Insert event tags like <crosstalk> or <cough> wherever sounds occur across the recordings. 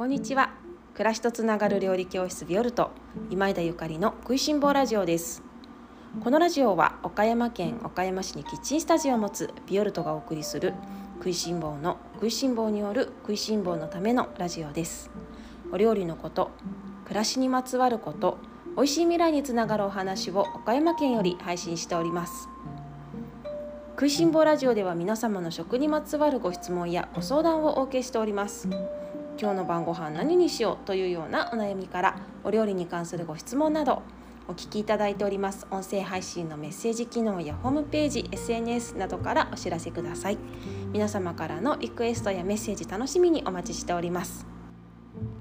こんにちは。暮らしとつながる料理教室ビオルト今枝ゆかりの食いしん坊ラジオです。このラジオは岡山県岡山市にキッチンスタジオを持つビオルトがお送りする食いしん坊の食いしん坊による食いしん坊のためのラジオです。お料理のこと暮らしにまつわること美味しい未来につながるお話を岡山県より配信しております。食いしん坊ラジオでは皆様の食にまつわるご質問やご相談をお受けしております。今日の晩ご飯何にしようというようなお悩みからお料理に関するご質問などお聞きいただいております。音声配信のメッセージ機能やホームページ SNS などからお知らせください。皆様からのリクエストやメッセージ楽しみにお待ちしております。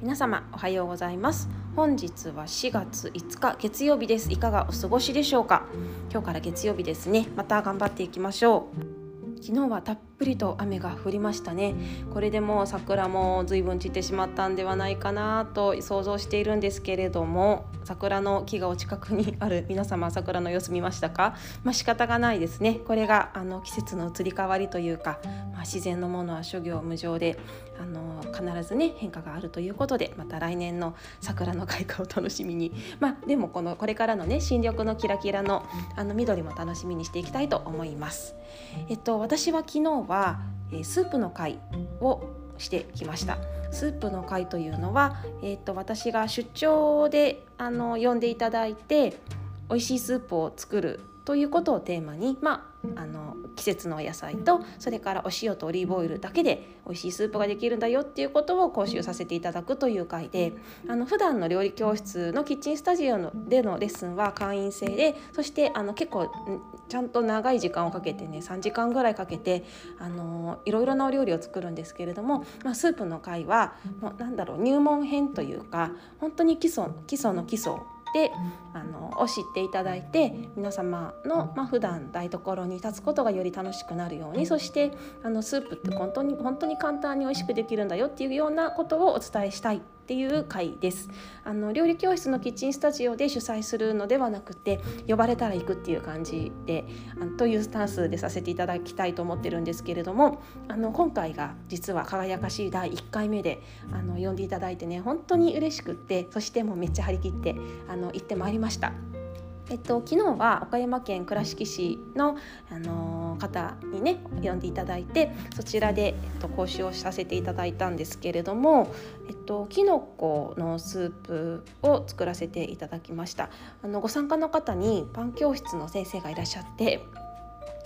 皆様おはようございます。本日は4月5日月曜日です。いかがお過ごしでしょうか？今日から月曜日ですね。また頑張っていきましょう。昨日はたっぷりと雨が降りましたね。これでもう桜も随分散ってしまったんではないかなと想像しているんですけれども桜の木がお近くにある <laughs> 皆様桜の様子見ましたか？まあ、仕方がないですね。これがあの季節の移り変わりというか、まあ、自然のものは諸行無常であの必ずね変化があるということでまた来年の桜の開花を楽しみに。まあでもこのこれからのね新緑のキラキラのあの緑も楽しみにしていきたいと思います。えっと私は昨日は、えスープの会をしてきました。スープの会というのは、えーと、私が出張であの呼んでいただいて美味しいスープを作るということをテーマに、まあ、あの季節のお野菜とそれからお塩とオリーブオイルだけで美味しいスープができるんだよっていうことを講習させていただくという回であの普段の料理教室のキッチンスタジオのでのレッスンは会員制でそしてあの結構ちゃんと長い時間をかけてね3時間ぐらいかけてあのいろいろなお料理を作るんですけれども、まあ、スープの回はもうなんだろう入門編というか本当に基礎基礎の基礎であのを知っていただいて皆様の、まあ、普段台所に立つことがより楽しくなるようにそしてあのスープって本当に本当に簡単に美味しくできるんだよっていうようなことをお伝えしたいっていう回ですあの料理教室のキッチンスタジオで主催するのではなくて呼ばれたら行くっていう感じであというスタンスでさせていただきたいと思ってるんですけれどもあの今回が実は輝かしい第1回目であの呼んでいただいてね本当に嬉しくってそしてもうめっちゃ張り切ってあの行ってまいりました。えっと、昨日は岡山県倉敷市の、あのー、方にね呼んでいただいてそちらで、えっと、講習をさせていただいたんですけれども、えっと、きのこのスープを作らせていただきました。あのご参加の方にパン教室の先生がいらっしゃって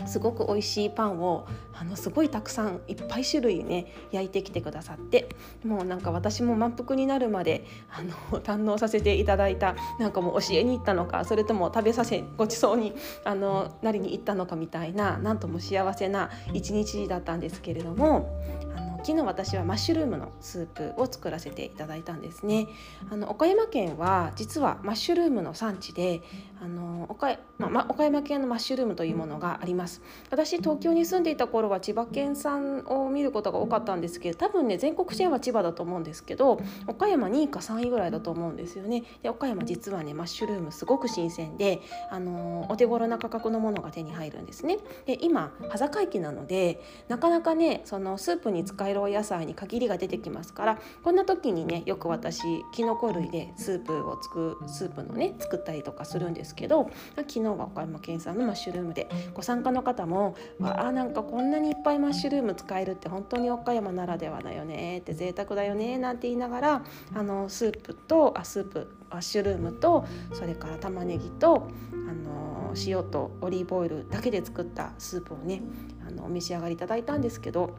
すごく美味しいパンをあのすごいたくさんいっぱい種類ね焼いてきてくださってもうなんか私も満腹になるまであの <laughs> 堪能させていただいたなんかもう教えに行ったのかそれとも食べさせごちそうにあのなりに行ったのかみたいななんとも幸せな一日だったんですけれどもあ昨日私はマッシュルームのスープを作らせていただいたんですね。あの岡山県は実はマッシュルームの産地であの岡,、ま岡山県のマッシュルームというものがあります。私東京に住んでいた頃は千葉県産を見ることが多かったんですけど多分ね全国チェーンは千葉だと思うんですけど岡山2位か3位ぐらいだと思うんですよね。で岡山実はねマッシュルームすごく新鮮であのお手頃な価格のものが手に入るんですね。で今端境期なのでなかなかねそのスープに使えるお野菜に限りが出てきますからこんな時にねよく私きのこ類でスープを作スープのね作ったりとかするんですですけど昨日は岡山県産のマッシュルームでご参加の方も「わあなんかこんなにいっぱいマッシュルーム使えるって本当に岡山ならではだよね」って贅沢だよねなんて言いながらあのスープとあスープマッシュルームとそれから玉ねぎとあの塩とオリーブオイルだけで作ったスープをねあのお召し上がりいただいたんですけど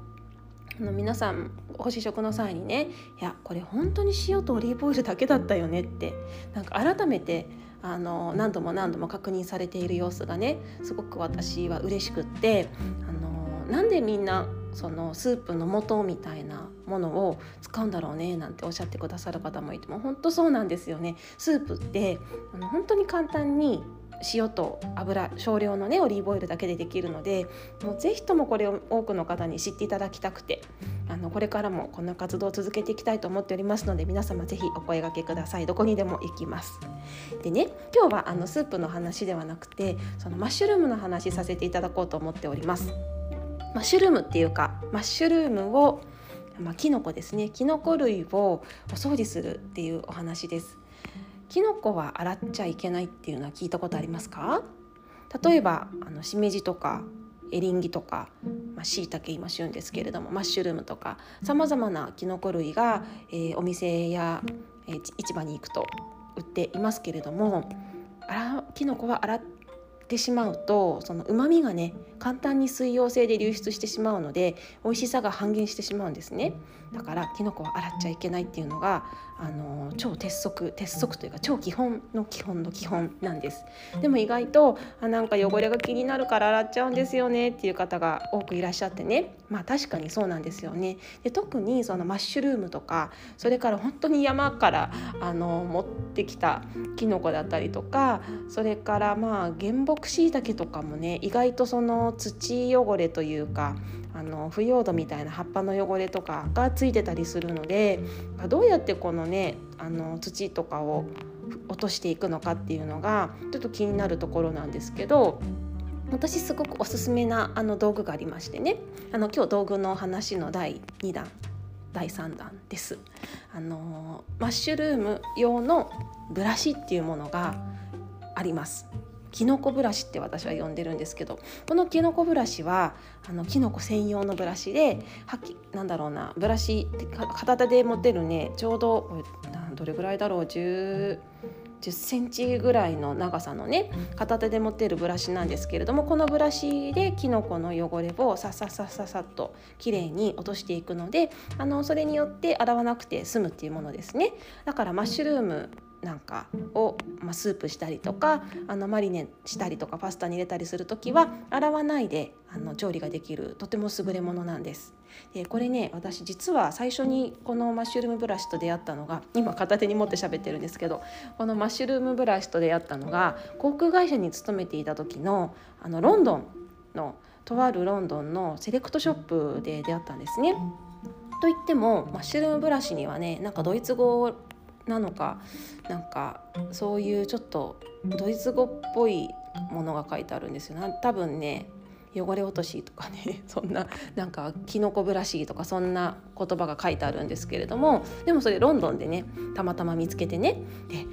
あの皆さんご試食の際にねいやこれ本当に塩とオリーブオイルだけだったよねってなんか改めてあの何度も何度も確認されている様子がねすごく私は嬉しくってあのなんでみんなそのスープの素みたいなものを使うんだろうねなんておっしゃってくださる方もいても本当そうなんですよね。スープってあの本当に簡単に塩と油少量のねオリーブオイルだけでできるのでもうぜひともこれを多くの方に知っていただきたくてあのこれからもこんな活動を続けていきたいと思っておりますので皆様ぜひお声がけください。どこにでも行きます。でね今日はあのスープの話ではなくてそのマッシュルームの話させていただこうと思っております。マッシュルームっていうかマッシュルームをまあ、キノコですね。キノコ類をお掃除するっていうお話です。キノコは洗っちゃいけないっていうのは聞いたことありますか？例えばあのしめじとかエリンギとかしいたけ今旬ですけれどもマッシュルームとかさまざまなきのこ類が、えー、お店や、えー、市場に行くと売っていますけれどもきのこは洗ってしまうとその旨味がね簡単に水溶性で流出してしまうので美味しさが半減してしまうんですね。だからきのこは洗っちゃいけないっていうのがあの超鉄則鉄則というか超基本の基本の基本なんです。でも意外とあなんか汚れが気になるから洗っちゃうんですよねっていう方が多くいらっしゃってね。まあ確かにそうなんですよね。で特にそのマッシュルームとかそれから本当に山からあの持ってきたきのこだったりとかそれからまあ原木しいたけとかもね意外とその土汚れというかあの腐葉土みたいな葉っぱの汚れとかがついてたりするのでどうやってこのねあの土とかを落としていくのかっていうのがちょっと気になるところなんですけど私すごくおすすめなあの道具がありましてねあの今日道具の話の第2弾第3弾です。あのマッシュルーム用のブラシっていうものがあります。キノコブラシって私は呼んでるんですけどこのキノコブラシはあのキノコ専用のブラシではきなんだろうなブラシ片手で持てるねちょうどどれぐらいだろう10 10センチぐらいの長さのね片手で持っているブラシなんですけれどもこのブラシでキノコの汚れをさささささっときれいに落としていくのであのそれによって洗わなくて済むっていうものですね。だからマッシュルームなんかを、まあ、スープしたりとかあのマリネしたりとかパスタに入れたりする時は洗わないであの調理ができるとても優れものなんです。でこれね私実は最初にこのマッシュルームブラシと出会ったのが今片手に持って喋ってるんですけどこのマッシュルームブラシと出会ったのが航空会社に勤めていた時のあのロンドンのとあるロンドンのセレクトショップで出会ったんですね。といってもマッシュルームブラシにはねなんかドイツ語なのかなんかそういうちょっとドイツ語っぽいものが書いてあるんですよ多分ね汚れ落としとかね <laughs> そんななんかキノコブラシとかそんな言葉が書いてあるんですけれどもでもそれロンドンでねたまたま見つけてねで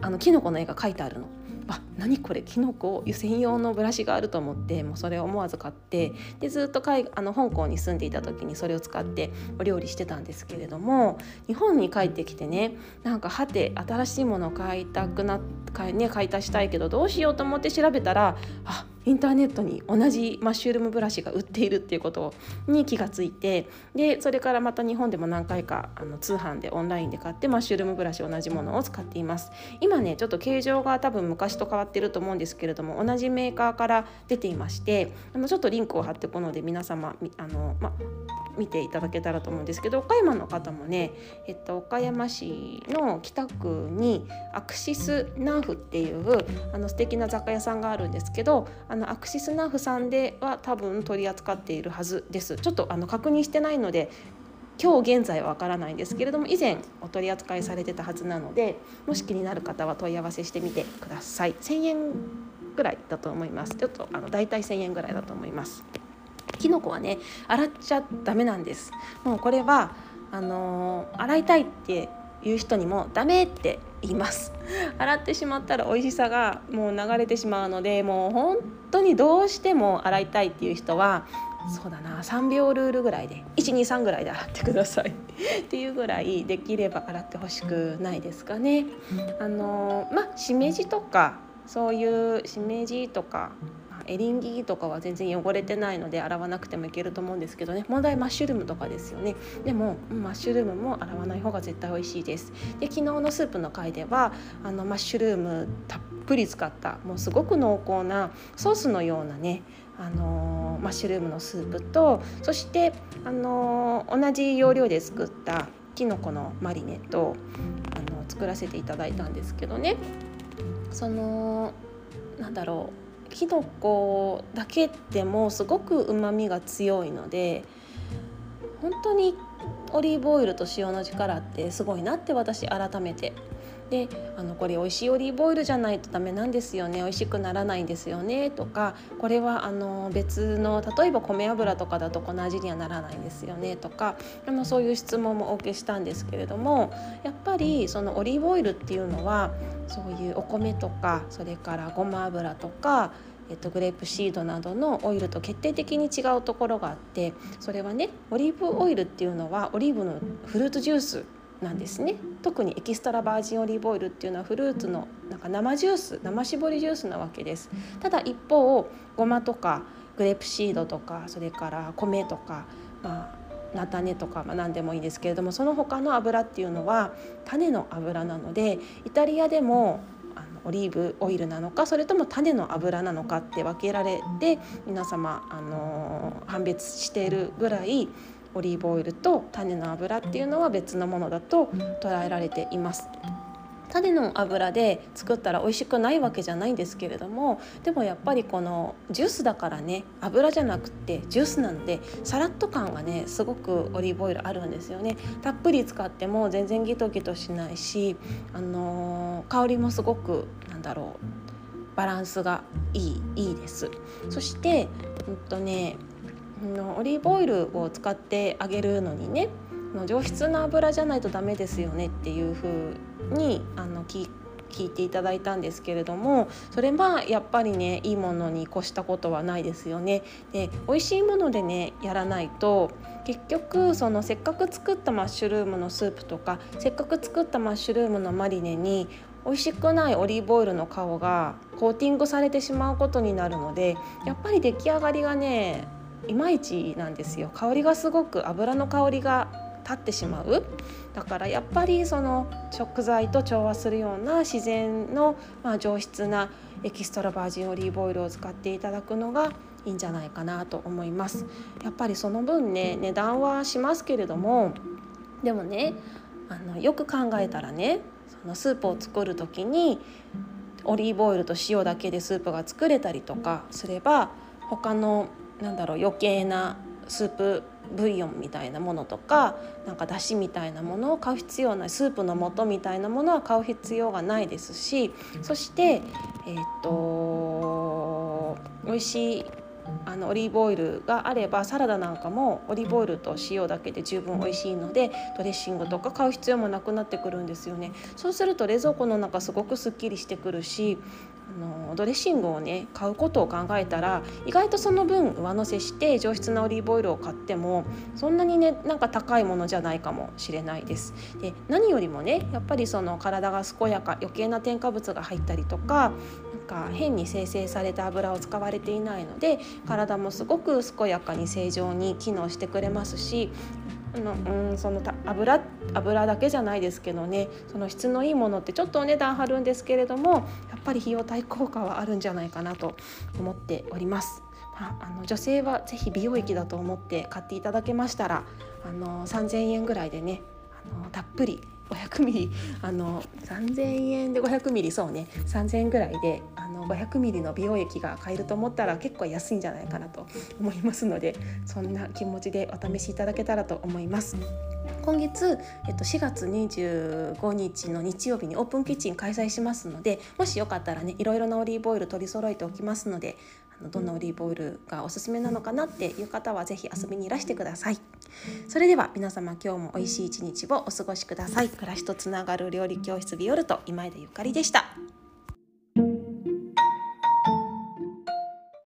あのキノコの絵が書いてあるの。あ何これキノコ湯煎用のブラシがあると思ってもうそれを思わず買ってでずっと海あの香港に住んでいた時にそれを使ってお料理してたんですけれども日本に帰ってきてねなんかはて新しいものを買いたくな買い,、ね、買い足したいけどどうしようと思って調べたらあインターネットに同じマッシュルームブラシが売っているっていうことに気がついてでそれからまた日本でも何回かあの通販でオンラインで買ってマッシュルームブラシ同じものを使っています。今ねちょっと形状が多分昔と変わってると思うんですけれども同じメーカーから出ていましてあのちょっとリンクを貼ってこので皆様あの、ま、見ていただけたらと思うんですけど岡山の方もね、えっと、岡山市の北区にアクシスナーフっていうあの素敵な雑貨屋さんがあるんですけどあのアクシスナーフさんでは多分取り扱っているはずです。ちょっとあの確認してないので今日現在はわからないんですけれども以前お取り扱いされてたはずなのでもし気になる方は問い合わせしてみてください。1000円ぐらいだと思います。ちょっとあの大体1000円ぐらいだと思います。キノコはね洗っちゃダメなんです。もうこれはあのー、洗いたいっていう人にもダメって言います。洗ってしまったら美味しさがもう流れてしまうのでもう本当にどうしても洗いたいっていう人はそうだな3秒ルールぐらいで123ぐらいで洗ってください。<laughs> っていうぐらいできれば洗ってほしくないですかね。あのまあしめじとかそういうしめじとかエリンギとかは全然汚れてないので洗わなくてもいけると思うんですけどね。問題マッシュルームとかですよね。でもマッシュルームも洗わない方が絶対美味しいです。で昨日のスープの回ではあのマッシュルームたっぷり使ったもうすごく濃厚なソースのようなねあのマッシュルームのスープとそしてあの同じ要領で作ったきのこのマリネとあの作らせていただいたんですけどね。そのなんだろう。きのこだけでもすごくうまみが強いので本当にオリーブオイルと塩の力ってすごいなって私改めてであのこれ美味しいオリーブオイルじゃないとダメなんですよね。美味しくならないんですよね。とかこれはあの別の例えば米油とかだとこの味にはならないんですよね。とかあのそういう質問もお受けしたんですけれどもやっぱりそのオリーブオイルっていうのはそういうお米とかそれからごま油とかえっと、グレープシードなどのオイルと決定的に違うところがあってそれはねオリーブオイルっていうのはオリーブのフルーツジュースなんですね。特にエキストラバージンオリーブオイルっていうのはフルーツのなんか生ジュース生搾りジュースなわけです。ただ一方ごまとかグレープシードとかそれから米とかまあ菜種とか、まあ、何でもいいですけれどもその他の油っていうのは種の油なのでイタリアでもあのオリーブオイルなのかそれとも種の油なのかって分けられて皆様、あの判別しているぐらいオリーブオイルと種の油っていうのは別のものだと捉えられています。種の油で作ったら美味しくないわけじゃないんですけれどもでもやっぱりこのジュースだからね油じゃなくてジュースなのでサラッと感がねすごくオリーブオイルあるんですよねたっぷり使っても全然ギトギトしないし、あのー、香りもすごくなんだろうバランスがいいいいですそして、うんとね、のオリーブオイルを使ってあげるのにね上質な油じゃないとダメですよねっていう風にあの聞聞いていただいたんですけれどもそれはやっぱりねいいものに越したことはないですよね。で美味しいものでねやらないと結局そのせっかく作ったマッシュルームのスープとかせっかく作ったマッシュルームのマリネに美味しくないオリーブオイルの顔がコーティングされてしまうことになるのでやっぱり出来上がりがねいまいちなんですよ。香りがすごく油の香りが立ってしまう。だからやっぱりその食材と調和するような自然の、まあ、上質なエキストラバージンオリーブオイルを使っていただくのがいいんじゃないかなと思います。やっぱりその分ね値段はしますけれどもでもねあのよく考えたらねそのスープを作る時にオリーブオイルと塩だけでスープが作れたりとかすれば他のなんだろう余計なスープブイヨンみたいなものとかなんかだしみたいなものを買う必要ないスープの素みたいなものは買う必要がないですしそしてえっ、と美味しいあのオリーブオイルがあればサラダなんかもオリーブオイルと塩だけで十分美味しいのでドレッシングとか買う必要もなくなってくるんですよねそうすると冷蔵庫の中すごくすっきりしてくるしあのドレッシングをね買うことを考えたら意外とその分上乗せして上質なオリーブオイルを買ってもそんなにねなんか高いものじゃないかもしれないです。で何よりもねやっぱりその体が健やか余計な添加物が入ったりとかか変に生成された油を使われていないので体もすごく健やかに正常に機能してくれますしのうんその油油だけじゃないですけどねその質のいいものってちょっとお値段張るんですけれどもやっぱり費用対効果はあるんじゃないかなと思っております。まあ、あの女性はぜひ美容液だと思って買っていただけましたらあの3000円ぐらいでねあのたっぷり500ミリあの3000円で500ミリそうね3000円ぐらいであの500ミリの美容液が買えると思ったら結構安いんじゃないかなと思いますのでそんな気持ちでお試しいただけたらと思います。今月、えっと、4月25日の日曜日にオープンキッチン開催しますのでもしよかったらねいろいろなオリーブオイル取り揃えておきますのであのどんなオリーブオイルがおすすめなのかなっていう方は是非遊びにいらしてください。それでは皆様今日も美味しい一日をお過ごしください。暮らしとつながる料理教室ビオルト今枝ゆかりでした。